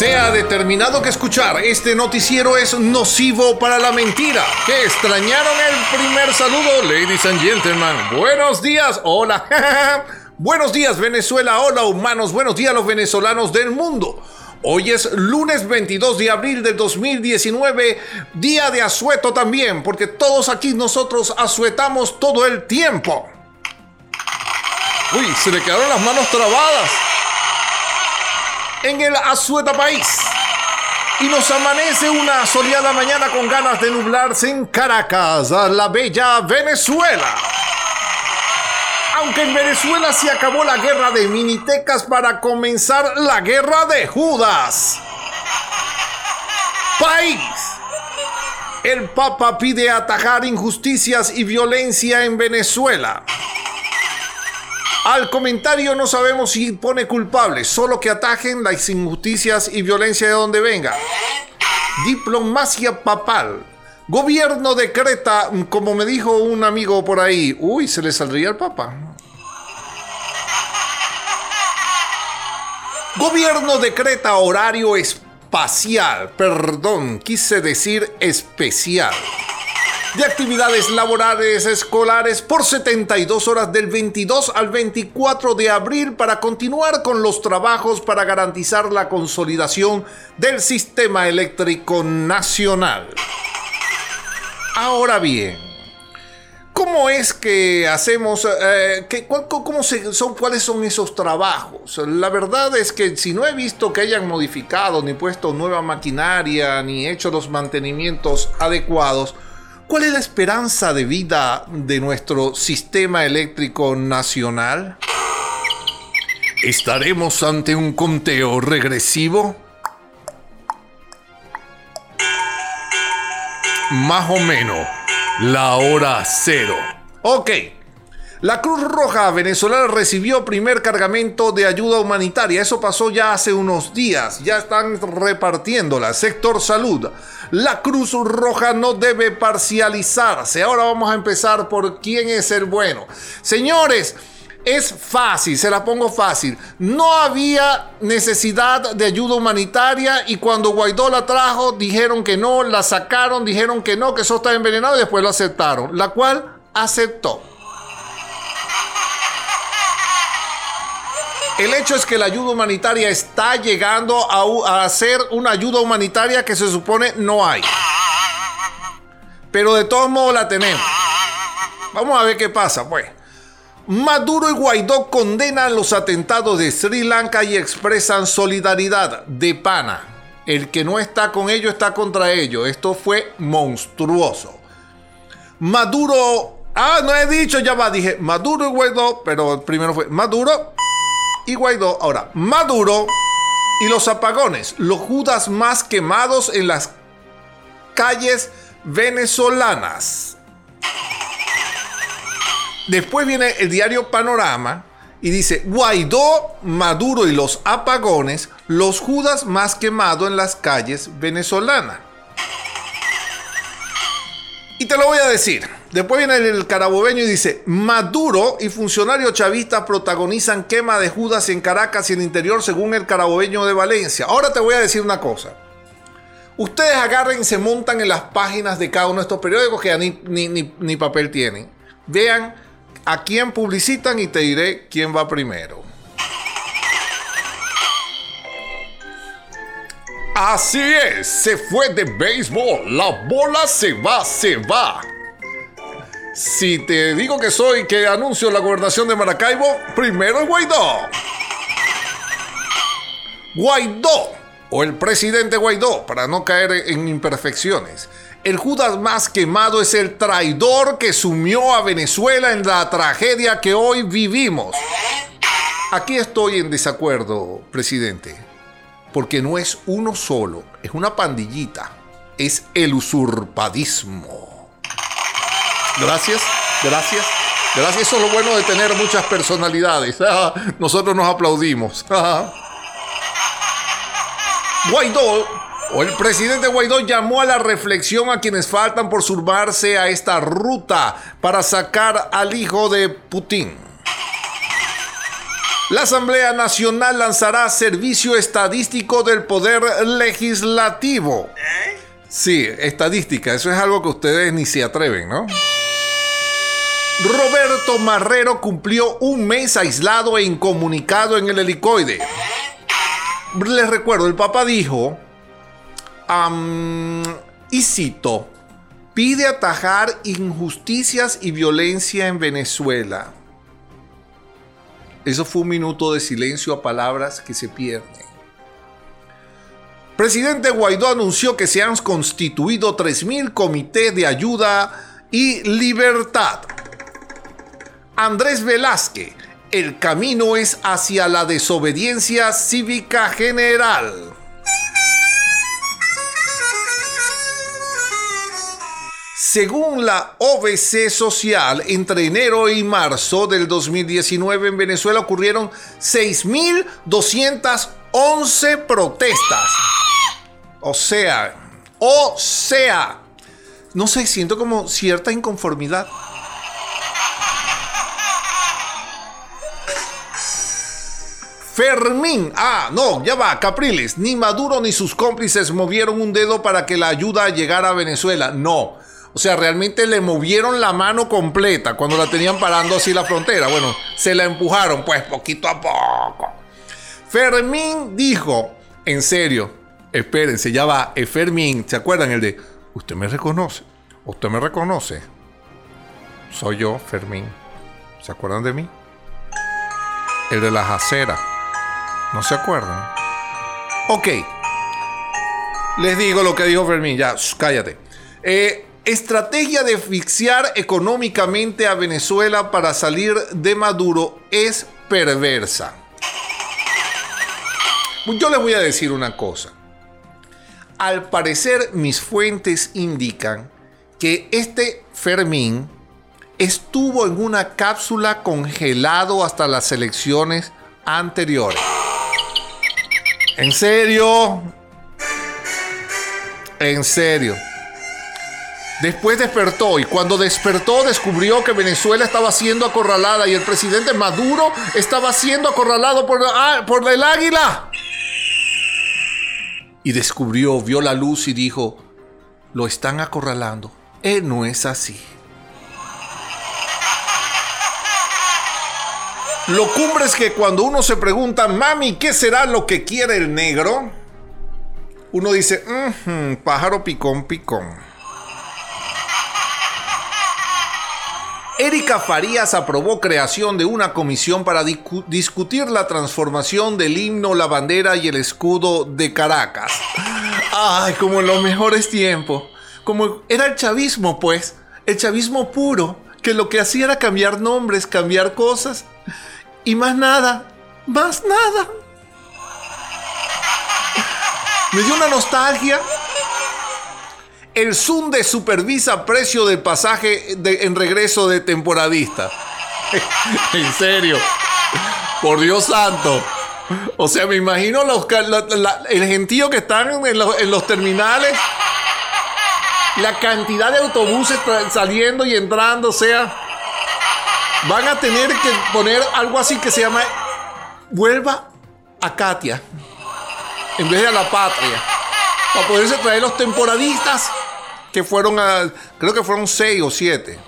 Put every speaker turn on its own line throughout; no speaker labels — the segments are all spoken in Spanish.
Se ha determinado que escuchar este noticiero es nocivo para la mentira. ¿Que extrañaron el primer saludo, ladies and gentlemen? Buenos días, hola. Buenos días, Venezuela, hola humanos, buenos días los venezolanos del mundo. Hoy es lunes 22 de abril del 2019, día de asueto también, porque todos aquí nosotros asuetamos todo el tiempo. Uy, se le quedaron las manos trabadas en el Azueta País. Y nos amanece una soleada mañana con ganas de nublarse en Caracas, la bella Venezuela. Aunque en Venezuela se acabó la guerra de minitecas para comenzar la guerra de Judas. País. El Papa pide atajar injusticias y violencia en Venezuela. Al comentario no sabemos si pone culpable, solo que atajen las injusticias y violencia de donde venga. Diplomacia papal. Gobierno decreta, como me dijo un amigo por ahí, uy, se le saldría el papa. Gobierno decreta horario espacial, perdón, quise decir especial de actividades laborales escolares por 72 horas del 22 al 24 de abril para continuar con los trabajos para garantizar la consolidación del sistema eléctrico nacional. Ahora bien, ¿cómo es que hacemos, eh, cómo son, cuáles son esos trabajos? La verdad es que si no he visto que hayan modificado, ni puesto nueva maquinaria, ni hecho los mantenimientos adecuados, ¿Cuál es la esperanza de vida de nuestro sistema eléctrico nacional? ¿Estaremos ante un conteo regresivo? Más o menos la hora cero. Ok. La Cruz Roja venezolana recibió primer cargamento de ayuda humanitaria. Eso pasó ya hace unos días. Ya están repartiéndola. Sector salud. La Cruz Roja no debe parcializarse. Ahora vamos a empezar por quién es el bueno. Señores, es fácil, se la pongo fácil. No había necesidad de ayuda humanitaria y cuando Guaidó la trajo dijeron que no, la sacaron, dijeron que no, que eso está envenenado y después lo aceptaron, la cual aceptó. El hecho es que la ayuda humanitaria está llegando a, ser una ayuda humanitaria que se supone no hay. Pero de todos modos la tenemos. Vamos a ver qué pasa, pues. Maduro y Guaidó condenan los atentados de Sri Lanka y expresan solidaridad de pana. El que no está con ellos está contra ellos. Esto fue monstruoso. Maduro. Ah, no he dicho, ya va. Dije Maduro y Guaidó, pero primero fue Maduro y Guaidó. Ahora, Maduro y los apagones, los judas más quemados en las calles venezolanas. Después viene el diario Panorama y dice, Guaidó, Maduro y los apagones, los judas más quemados en las calles venezolanas. Y te lo voy a decir. Después viene el carabobeño y dice, Maduro y funcionarios chavistas protagonizan quema de Judas en Caracas y en interior según el carabobeño de Valencia. Ahora te voy a decir una cosa. Ustedes agarren y se montan en las páginas de cada uno de estos periódicos que ya ni, ni papel tienen. Vean a quién publicitan y te diré quién va primero. Así es, se fue de béisbol, la bola se va, se va. Si te digo que soy que anuncio la gobernación de Maracaibo, primero Guaidó. Guaidó, o el presidente Guaidó, para no caer en imperfecciones. El Judas más quemado es el traidor que sumió a Venezuela en la tragedia que hoy vivimos. Aquí estoy en desacuerdo, presidente, porque no es uno solo, es una pandillita, es el usurpadismo. Gracias, gracias. Gracias, eso es lo bueno de tener muchas personalidades. Nosotros nos aplaudimos. Guaidó, o el presidente Guaidó llamó a la reflexión a quienes faltan por sumarse a esta ruta para sacar al hijo de Putin. La Asamblea Nacional lanzará servicio estadístico del Poder Legislativo. Sí, estadística, eso es algo que ustedes ni se atreven, ¿no? Roberto Marrero cumplió un mes aislado e incomunicado en el helicoide. Les recuerdo, el Papa dijo, y cito, pide atajar injusticias y violencia en Venezuela. Eso fue un minuto de silencio a palabras que se pierden. Presidente Guaidó anunció que se han constituido 3.000 comités de ayuda y libertad. Andrés Velázquez, el camino es hacia la desobediencia cívica general. Según la OBC Social, entre enero y marzo del 2019 en Venezuela ocurrieron 6.211 protestas. O sea, o sea, no sé, siento como cierta inconformidad. Fermín, ah, no, ya va, Capriles, ni Maduro ni sus cómplices movieron un dedo para que la ayuda llegara a Venezuela, no. O sea, realmente le movieron la mano completa cuando la tenían parando así la frontera. Bueno, se la empujaron, pues poquito a poco. Fermín dijo, en serio, espérense, ya va, es Fermín, ¿se acuerdan el de, usted me reconoce? ¿Usted me reconoce? Soy yo, Fermín. ¿Se acuerdan de mí? El de las aceras. ¿No se acuerdan? Ok. Les digo lo que dijo Fermín, ya, cállate. Eh, estrategia de asfixiar económicamente a Venezuela para salir de Maduro es perversa. Yo les voy a decir una cosa. Al parecer mis fuentes indican que este Fermín estuvo en una cápsula congelado hasta las elecciones anteriores. ¿En serio? ¿En serio? Después despertó y cuando despertó descubrió que Venezuela estaba siendo acorralada y el presidente Maduro estaba siendo acorralado por, ah, por el águila. Y descubrió, vio la luz y dijo, lo están acorralando. Él no es así. Lo cumbre es que cuando uno se pregunta, mami, ¿qué será lo que quiere el negro? Uno dice, pájaro picón, picón. Erika Farías aprobó creación de una comisión para discutir la transformación del himno, la bandera y el escudo de Caracas. Ay, como en los mejores tiempos. Como era el chavismo, pues. El chavismo puro, que lo que hacía era cambiar nombres, cambiar cosas. Y más nada, más nada. Me dio una nostalgia el Sunde supervisa precio del pasaje en regreso de temporadista. en serio. Por Dios santo. O sea, me imagino los, el gentío que están en los, terminales. La cantidad de autobuses saliendo y entrando. O sea, van a tener que poner algo así que se llama Vuelva a Katia. En vez de a la patria. Para poderse traer los temporadistas que fueron a, creo que fueron 6 o 7.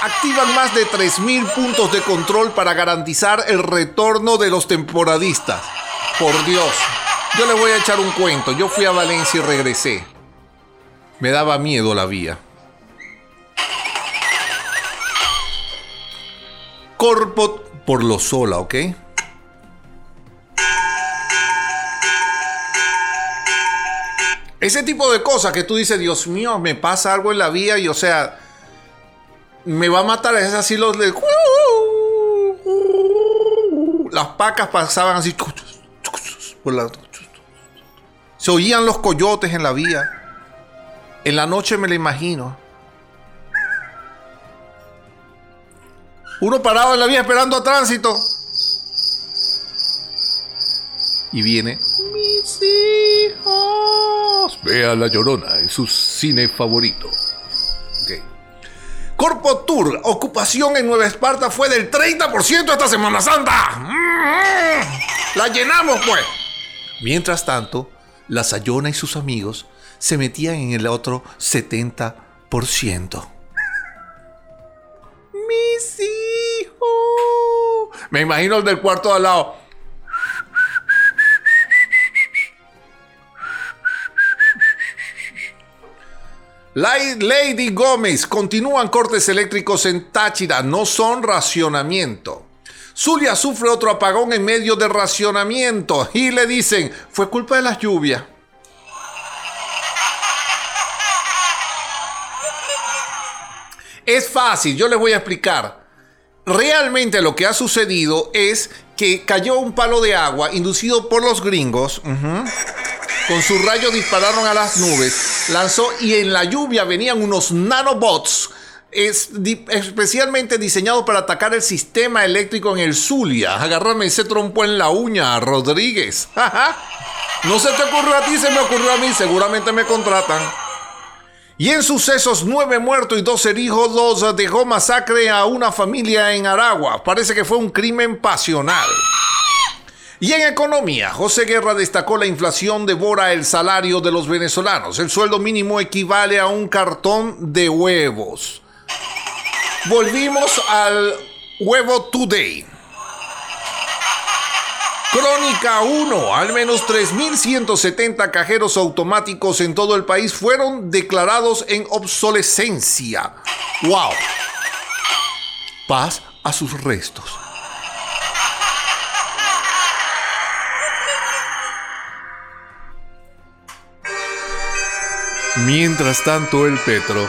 Activan más de 3.000 puntos de control para garantizar el retorno de los temporadistas. Por Dios, yo le voy a echar un cuento. Yo fui a Valencia y regresé. Me daba miedo la vía. Corpo por lo sola, ¿ok? Ese tipo de cosas que tú dices, Dios mío, me pasa algo en la vía y o sea, me va a matar. Es así los. Las pacas pasaban así. Se oían los coyotes en la vía. En la noche me lo imagino. Uno parado en la vía esperando a tránsito. Y viene. Mis hijos. Vea La Llorona, es su cine favorito. Corpo Tour, ocupación en Nueva Esparta fue del 30% esta Semana Santa. Mm, la llenamos, pues. Mientras tanto, la Sayona y sus amigos se metían en el otro 70%. Mis hijos. Me imagino el del cuarto de al lado. Lady Gómez, continúan cortes eléctricos en Táchira, no son racionamiento. Zulia sufre otro apagón en medio de racionamiento y le dicen, fue culpa de las lluvias. Es fácil, yo les voy a explicar. Realmente lo que ha sucedido es que cayó un palo de agua inducido por los gringos. Con su rayo dispararon a las nubes, lanzó y en la lluvia venían unos nanobots es especialmente diseñados para atacar el sistema eléctrico en el Zulia. Agárrame ese trompo en la uña, Rodríguez. no se te ocurrió a ti, se me ocurrió a mí, seguramente me contratan. Y en sucesos, nueve muertos y dos heridos dejó masacre a una familia en Aragua. Parece que fue un crimen pasional. Y en economía, José Guerra destacó la inflación devora el salario de los venezolanos. El sueldo mínimo equivale a un cartón de huevos. Volvimos al huevo today. Crónica 1. Al menos 3.170 cajeros automáticos en todo el país fueron declarados en obsolescencia. ¡Wow! Paz a sus restos. Mientras tanto, el Petro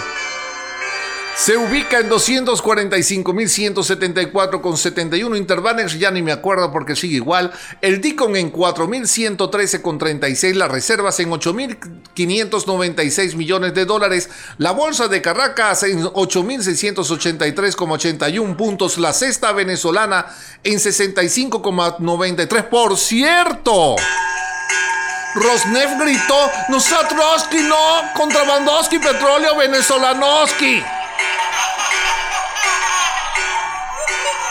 se ubica en 245.174,71. Interbaners ya ni me acuerdo porque sigue igual. El Dicon en 4.113,36. Las reservas en 8.596 millones de dólares. La bolsa de Caracas en 8.683,81 puntos. La cesta venezolana en 65,93. Por cierto. Rosneft gritó, nosotros no, contrabandoski, petróleo venezolanoski.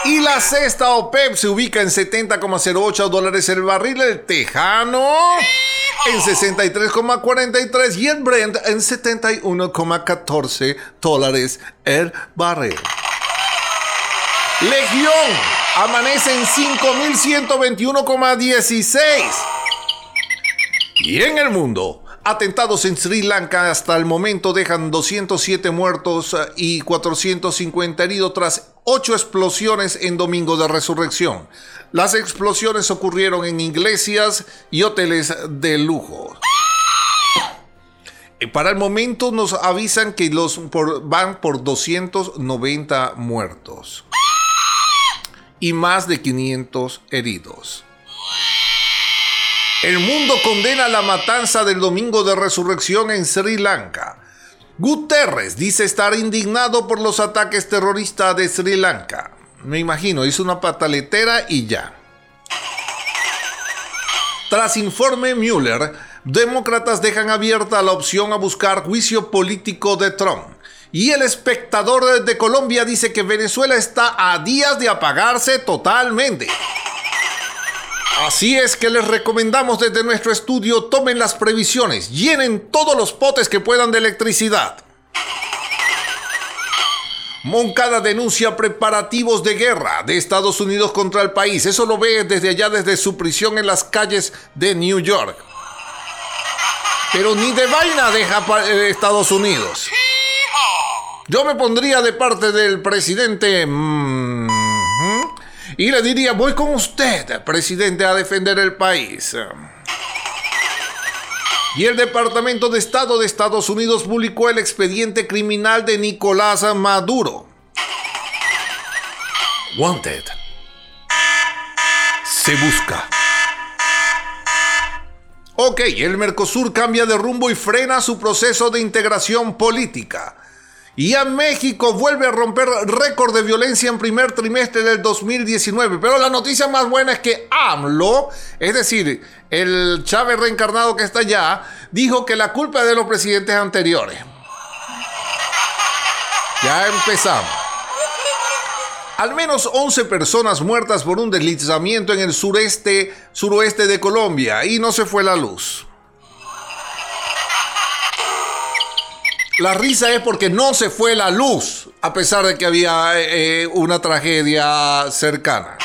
Y la cesta OPEP se ubica en 70,08 dólares el barril, el tejano en 63,43 y el Brent en 71,14 dólares el barril. Legión amanece en 5.121,16. Y en el mundo, atentados en Sri Lanka hasta el momento dejan 207 muertos eh, y 450 heridos tras ocho explosiones en Domingo de Resurrección. Las explosiones ocurrieron en iglesias y hoteles de lujo. Para el momento nos avisan que los van por 290 muertos y más de 500 heridos. El mundo condena la matanza del domingo de resurrección en Sri Lanka. Guterres dice estar indignado por los ataques terroristas de Sri Lanka. Me imagino, hizo una pataletera y ya. Tras informe Mueller, demócratas dejan abierta la opción a buscar juicio político de Trump. Y el espectador de Colombia dice que Venezuela está a días de apagarse totalmente. Así es que les recomendamos desde nuestro estudio tomen las previsiones, llenen todos los potes que puedan de electricidad. Moncada denuncia preparativos de guerra de Estados Unidos contra el país. Eso lo ve desde allá, desde su prisión en las calles de New York. Pero ni de vaina deja eh, Estados Unidos. Yo me pondría de parte del presidente... Mm, y le diría, voy con usted, presidente, a defender el país. Y el Departamento de Estado de Estados Unidos publicó el expediente criminal de Nicolás Maduro. Wanted. Se busca. Ok, el Mercosur cambia de rumbo y frena su proceso de integración política. Y a México vuelve a romper récord de violencia en primer trimestre del 2019. Pero la noticia más buena es que AMLO, es decir, el Chávez reencarnado que está allá, dijo que la culpa es de los presidentes anteriores. Ya empezamos. Al menos 11 personas muertas por un deslizamiento en el sureste, suroeste de Colombia y no se fue la luz. La risa es porque no se fue la luz, a pesar de que había eh, una tragedia cercana.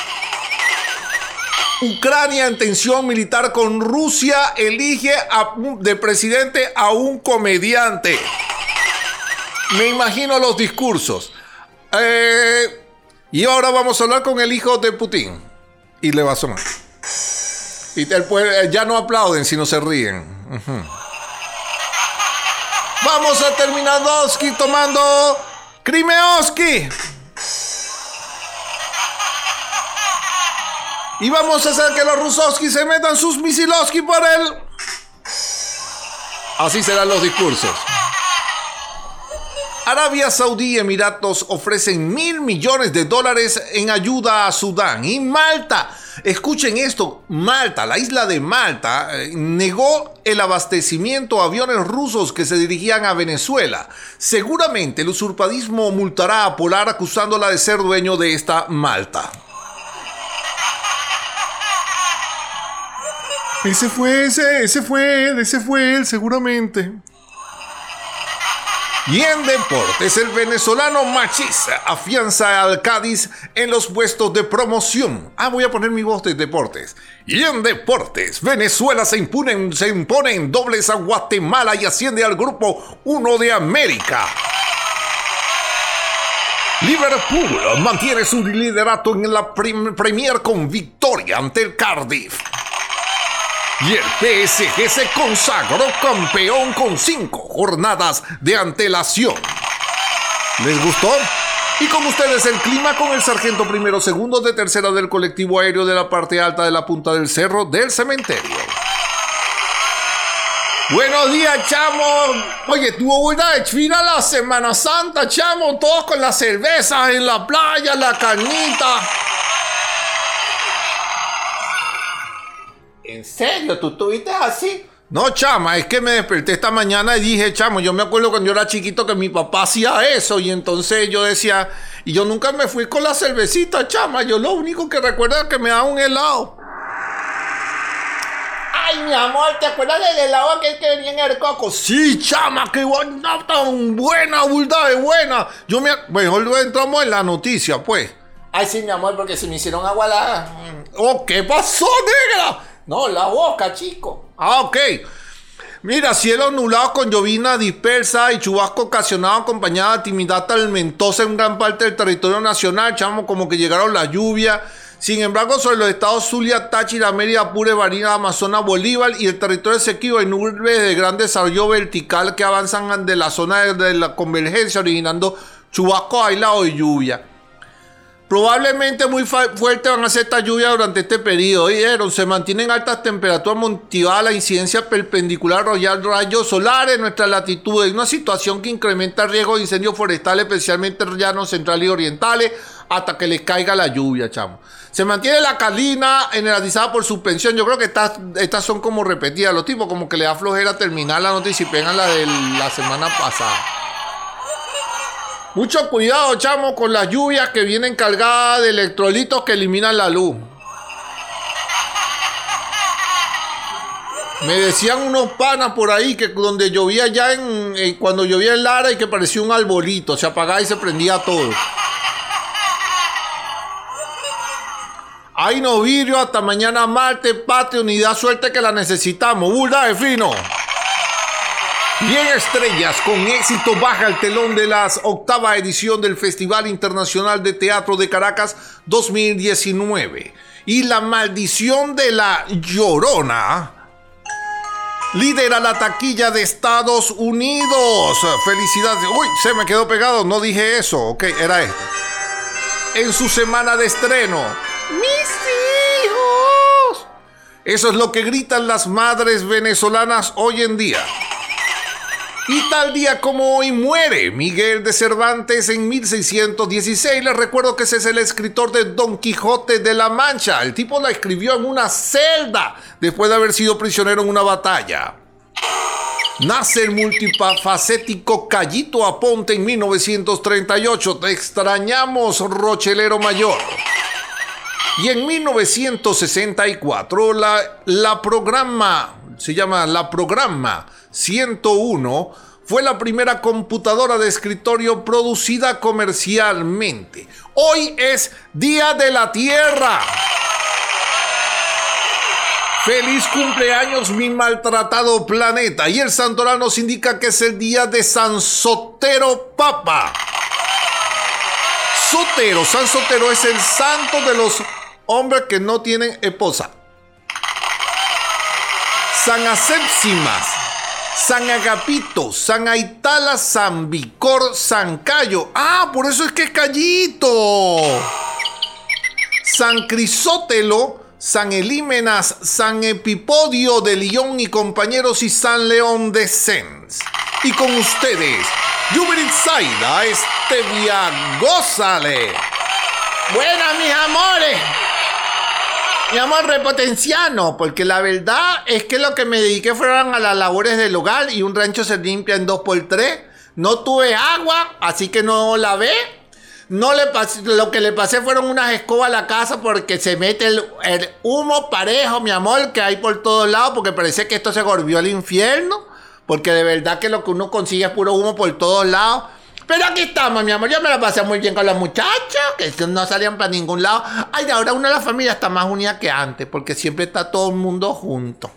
Ucrania en tensión militar con Rusia elige de presidente a un comediante. Me imagino los discursos. Eh, y ahora vamos a hablar con el hijo de Putin. Y le va a sonar. Y ya no aplauden, sino se ríen. Vamos a terminar Doski tomando Krimeoski. Y vamos a hacer que los Rusoski se metan sus misiloski por él. Así serán los discursos. Arabia Saudí y Emiratos ofrecen mil millones de dólares en ayuda a Sudán. Y Malta, escuchen esto, Malta, la isla de Malta, eh, negó el abastecimiento a aviones rusos que se dirigían a Venezuela. Seguramente el usurpadismo multará a Polar acusándola de ser dueño de esta Malta. Ese fue ese, ese fue él, ese fue él, seguramente. Y en deportes, el venezolano Machis afianza al Cádiz en los puestos de promoción. Ah, voy a poner mi voz de deportes. Y en deportes, Venezuela se, impone, se impone en dobles a Guatemala y asciende al grupo 1 de América. Liverpool mantiene su liderato en la Premier con victoria ante el Cardiff. Y el PSG se consagró campeón con cinco jornadas de antelación. ¿Les gustó? Y con ustedes el clima con el sargento primero segundo de tercera del colectivo aéreo de la parte alta de la punta del cerro del cementerio. Buenos días, chamo. Oye, tuvo buena de la Semana Santa, chamo. Todos con las cervezas en la playa, la canita. ¿En serio? ¿Tú estuviste así? No, chama, es que me desperté esta mañana y dije, chamo, yo me acuerdo cuando yo era chiquito que mi papá hacía eso y entonces yo decía, y yo nunca me fui con la cervecita, chama, yo lo único que recuerdo es que me da un helado. Ay, mi amor, ¿te acuerdas del helado aquel que venía en el coco? Sí, chama, qué buena, tan buena, bulda de buena. Yo me... Bueno, entramos en la noticia, pues. Ay, sí, mi amor, porque se me hicieron agua la... Oh, ¿qué pasó, negra? No, la boca, chico. Ah, ok. Mira, cielo nublado con llovina dispersa y chubasco ocasionado acompañada de timidad tormentosa en gran parte del territorio nacional, chamo, como que llegaron la lluvia. Sin embargo, sobre los estados Zulia, Táchira, Mérida, Apure, Barina, Amazonas, Bolívar y el territorio Esequibo hay nubes de gran desarrollo vertical que avanzan de la zona de la convergencia, originando chubasco aislado y lluvia. Probablemente muy fuerte van a ser estas lluvias durante este periodo. Oyeron, se mantienen altas temperaturas motivada la incidencia perpendicular royal rayos solares en nuestra latitud. Es una situación que incrementa el riesgo de incendios forestales, especialmente en llanos centrales y orientales, hasta que les caiga la lluvia, chamo. Se mantiene la calina generalizada por suspensión. Yo creo que estas, estas son como repetidas. Los tipos como que le da flojera terminar la noticia y pegan la de la semana pasada. Mucho cuidado, chamo, con las lluvias que vienen cargadas de electrolitos que eliminan la luz. Me decían unos panas por ahí que donde llovía ya en, cuando llovía en Lara y que parecía un arbolito, se apagaba y se prendía todo. Ay, no vidrio, hasta mañana martes, patria, unidad, suerte que la necesitamos. Burda de fino. Bien estrellas, con éxito baja el telón de la octava edición del Festival Internacional de Teatro de Caracas 2019. Y la maldición de la llorona lidera la taquilla de Estados Unidos. Felicidades. Uy, se me quedó pegado, no dije eso. Ok, era esto. En su semana de estreno. Mis hijos. Eso es lo que gritan las madres venezolanas hoy en día. Y tal día como hoy muere Miguel de Cervantes en 1616. Les recuerdo que ese es el escritor de Don Quijote de la Mancha. El tipo la escribió en una celda después de haber sido prisionero en una batalla. Nace el multifacético Callito Aponte en 1938. Te extrañamos, Rochelero Mayor. Y en 1964 la, la programa, se llama la programa 101, fue la primera computadora de escritorio producida comercialmente. Hoy es Día de la Tierra. Feliz cumpleaños mi maltratado planeta. Y el santoral nos indica que es el día de San Sotero Papa. Sotero, San Sotero es el santo de los hombres que no tienen esposa. San Asépsimas, San Agapito, San Aitala, San Vicor, San Cayo. Ah, por eso es que es Callito. San Crisótelo, San Elímenas, San Epipodio de León y compañeros y San León de Sens. Y con ustedes, Jubilit Saida, Estevia, gózale.
Buenas, mis amores. Mi amor repotenciano, porque la verdad es que lo que me dediqué fueron a las labores del hogar y un rancho se limpia en 2x3. No tuve agua, así que no lavé no le pasé, lo que le pasé fueron unas escobas a la casa porque se mete el, humo parejo, mi amor, que hay por todos lados, porque parece que esto se volvió al infierno. Porque de verdad que lo que uno consigue es puro humo por todos lados. Pero aquí estamos, mi amor. Yo me la pasé muy bien con los muchachos, que no salían para ningún lado. Ay, ahora una de las familias está más unida que antes, porque siempre está todo el mundo junto.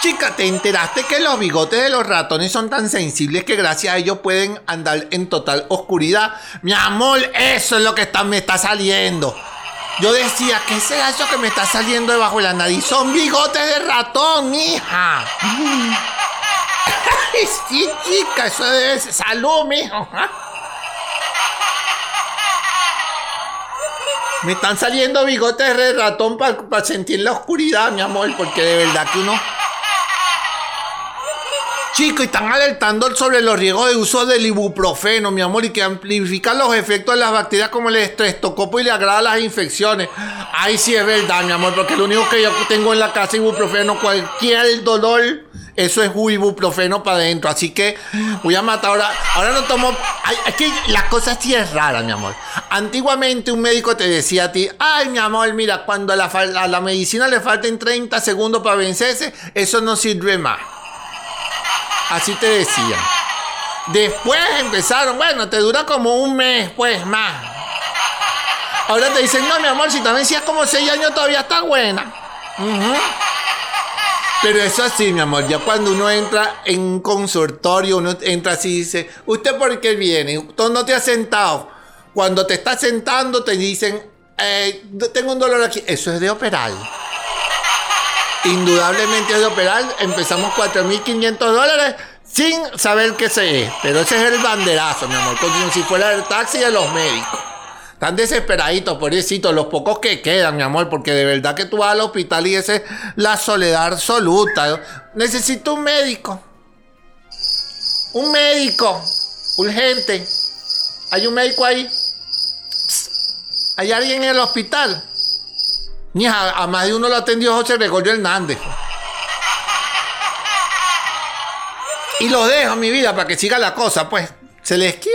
Chica, ¿te enteraste que los bigotes de los ratones son tan sensibles que gracias a ellos pueden andar en total oscuridad? Mi amor, eso es lo que me está saliendo. Yo decía, ¿qué será eso que me está saliendo debajo de la nariz? Son bigotes de ratón, mija. Sí, chica, eso es salud, mijo. Me están saliendo bigotes de ratón para sentir la oscuridad, mi amor, porque de verdad que uno Chicos, están alertando sobre los riesgos de uso del ibuprofeno, mi amor, y que amplifican los efectos de las bacterias como el estreptococo y le agrada las infecciones. Ay, sí es verdad, mi amor, porque lo único que yo tengo en la casa es ibuprofeno, cualquier dolor, eso es ibuprofeno para adentro. Así que voy a matar ahora. Ahora no tomo. Ay, es que las cosas sí es rara, mi amor. Antiguamente un médico te decía a ti, ay, mi amor, mira, cuando a la, a la medicina le falten 30 segundos para vencerse, eso no sirve más. Así te decían. Después empezaron, bueno, te dura como un mes, pues más. Ahora te dicen, no, mi amor, si también es como seis años todavía está buena. Pero eso sí, mi amor, ya cuando uno entra en un consultorio, uno entra así y dice, ¿usted por qué viene? Tú no te has sentado. Cuando te estás sentando te dicen, eh, tengo un dolor aquí. Eso es de operar. Indudablemente es de operar. Empezamos 4.500 dólares sin saber qué se es. Pero ese es el banderazo, mi amor. Como si fuera el taxi de los médicos. Están desesperaditos, pobrecitos, los pocos que quedan, mi amor, porque de verdad que tú vas al hospital y esa es la soledad absoluta. Necesito un médico. Un médico. Urgente. ¿Hay un médico ahí? ¿Hay alguien en el hospital? Ni a, más de uno lo atendió José Gregorio Hernández. Y lo dejo, mi vida, para que siga la cosa, pues. Se les quiere.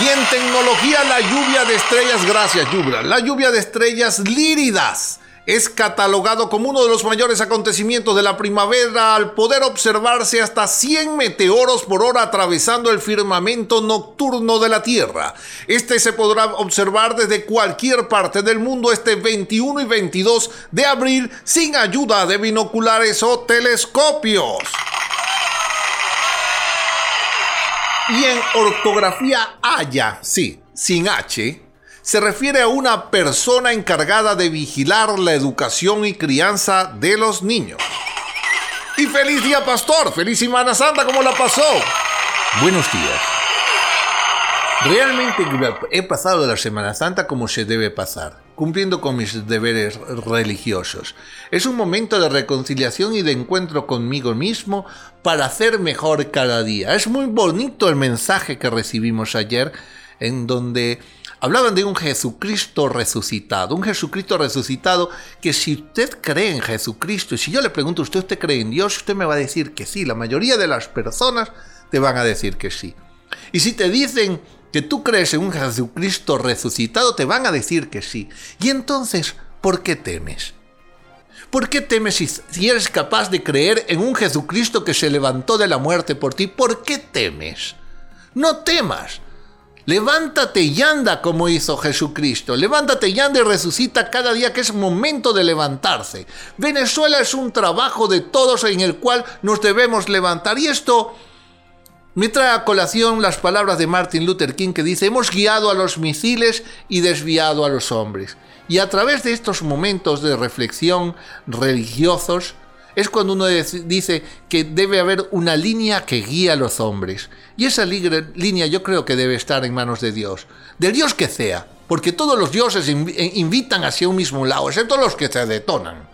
Y en tecnología, la lluvia de estrellas, gracias, Yubra. La lluvia de estrellas líridas es catalogado como uno de los mayores acontecimientos de la primavera al poder observarse hasta 100 meteoros por hora atravesando el firmamento nocturno de la Tierra. Este se podrá observar desde cualquier parte del mundo este 21 y 22 de abril sin ayuda de binoculares o telescopios. Y en ortografía haya, sí, sin H, se refiere a una persona encargada de vigilar la educación y crianza de los niños. Y feliz día, pastor. Feliz Semana Santa, ¿cómo la pasó?
Buenos días. Realmente he pasado la Semana Santa como se debe pasar, cumpliendo con mis deberes religiosos. Es un momento de reconciliación y de encuentro conmigo mismo para hacer mejor cada día. Es muy bonito el mensaje que recibimos ayer en donde Hablaban de un Jesucristo resucitado, un Jesucristo resucitado que si usted cree en Jesucristo, y si yo le pregunto, ¿usted, ¿usted cree en Dios? Usted me va a decir que sí, la mayoría de las personas te van a decir que sí. Y si te dicen que tú crees en un Jesucristo resucitado, te van a decir que sí. Y entonces, ¿por qué temes? ¿Por qué temes si, eres capaz de creer en un Jesucristo que se levantó de la muerte por ti? ¿Por qué temes? No temas. Levántate y anda como hizo Jesucristo. Levántate y anda y resucita cada día que es momento de levantarse. Venezuela es un trabajo de todos en el cual nos debemos levantar. Y esto me trae a colación las palabras de Martin Luther King que dice, hemos guiado a los misiles y desviado a los hombres. Y a través de estos momentos de reflexión religiosos, es cuando uno dice que debe haber una línea que guía a los hombres. Y esa línea yo creo que debe estar en manos de Dios, del Dios que sea, porque todos los dioses eh, invitan hacia un mismo lado, excepto los que se detonan.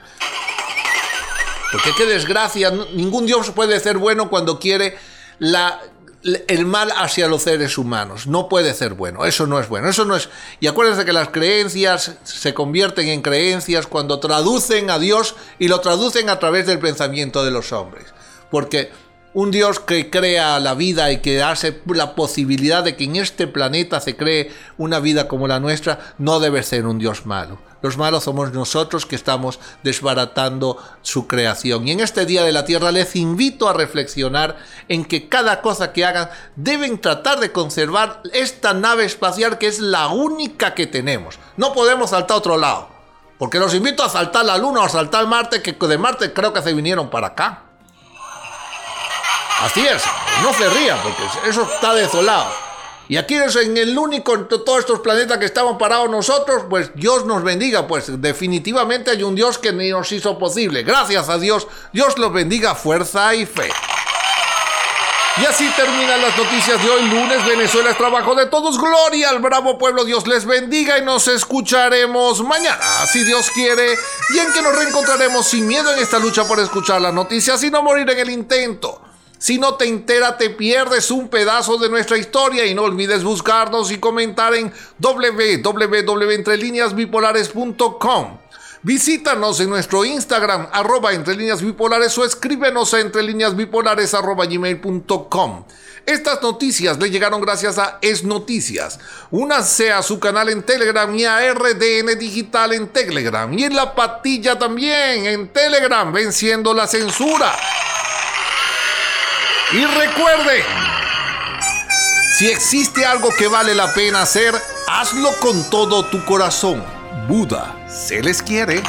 Porque qué desgracia, ningún Dios puede ser bueno cuando quiere la el mal hacia los seres humanos. No puede ser bueno, eso no es bueno, eso no es... Y acuérdense que las creencias se convierten en creencias cuando traducen a Dios y lo traducen a través del pensamiento de los hombres. Porque un Dios que crea la vida y que hace la posibilidad de que en este planeta se cree una vida como la nuestra, no debe ser un Dios malo. Los malos somos nosotros que estamos desbaratando su creación. Y en este Día de la Tierra les invito a reflexionar en que cada cosa que hagan deben tratar de conservar esta nave espacial que es la única que tenemos. No podemos saltar a otro lado. Porque los invito a saltar la Luna o a saltar Marte, que de Marte creo que se vinieron para acá. Así es, no se rían porque eso está desolado. Y aquí es en el único de todos estos planetas que estamos parados nosotros, pues Dios nos bendiga, pues definitivamente hay un Dios que nos hizo posible. Gracias a Dios, Dios los bendiga, fuerza y fe. Y así terminan las noticias de hoy lunes. Venezuela es trabajo de todos. Gloria al bravo pueblo. Dios les bendiga y nos escucharemos mañana, si Dios quiere. Y en que nos reencontraremos sin miedo en esta lucha por escuchar las noticias y no morir en el intento. Si no te enteras, te pierdes un pedazo de nuestra historia y no olvides buscarnos y comentar en www.entrelineasbipolares.com. Visítanos en nuestro Instagram, arroba bipolares o escríbenos a entre arroba gmail.com. Estas noticias le llegaron gracias a Es Noticias. Únase a su canal en Telegram y a RDN Digital en Telegram. Y en la patilla también en Telegram, venciendo la censura. Y recuerde, si existe algo que vale la pena hacer, hazlo con todo tu corazón. Buda se les quiere.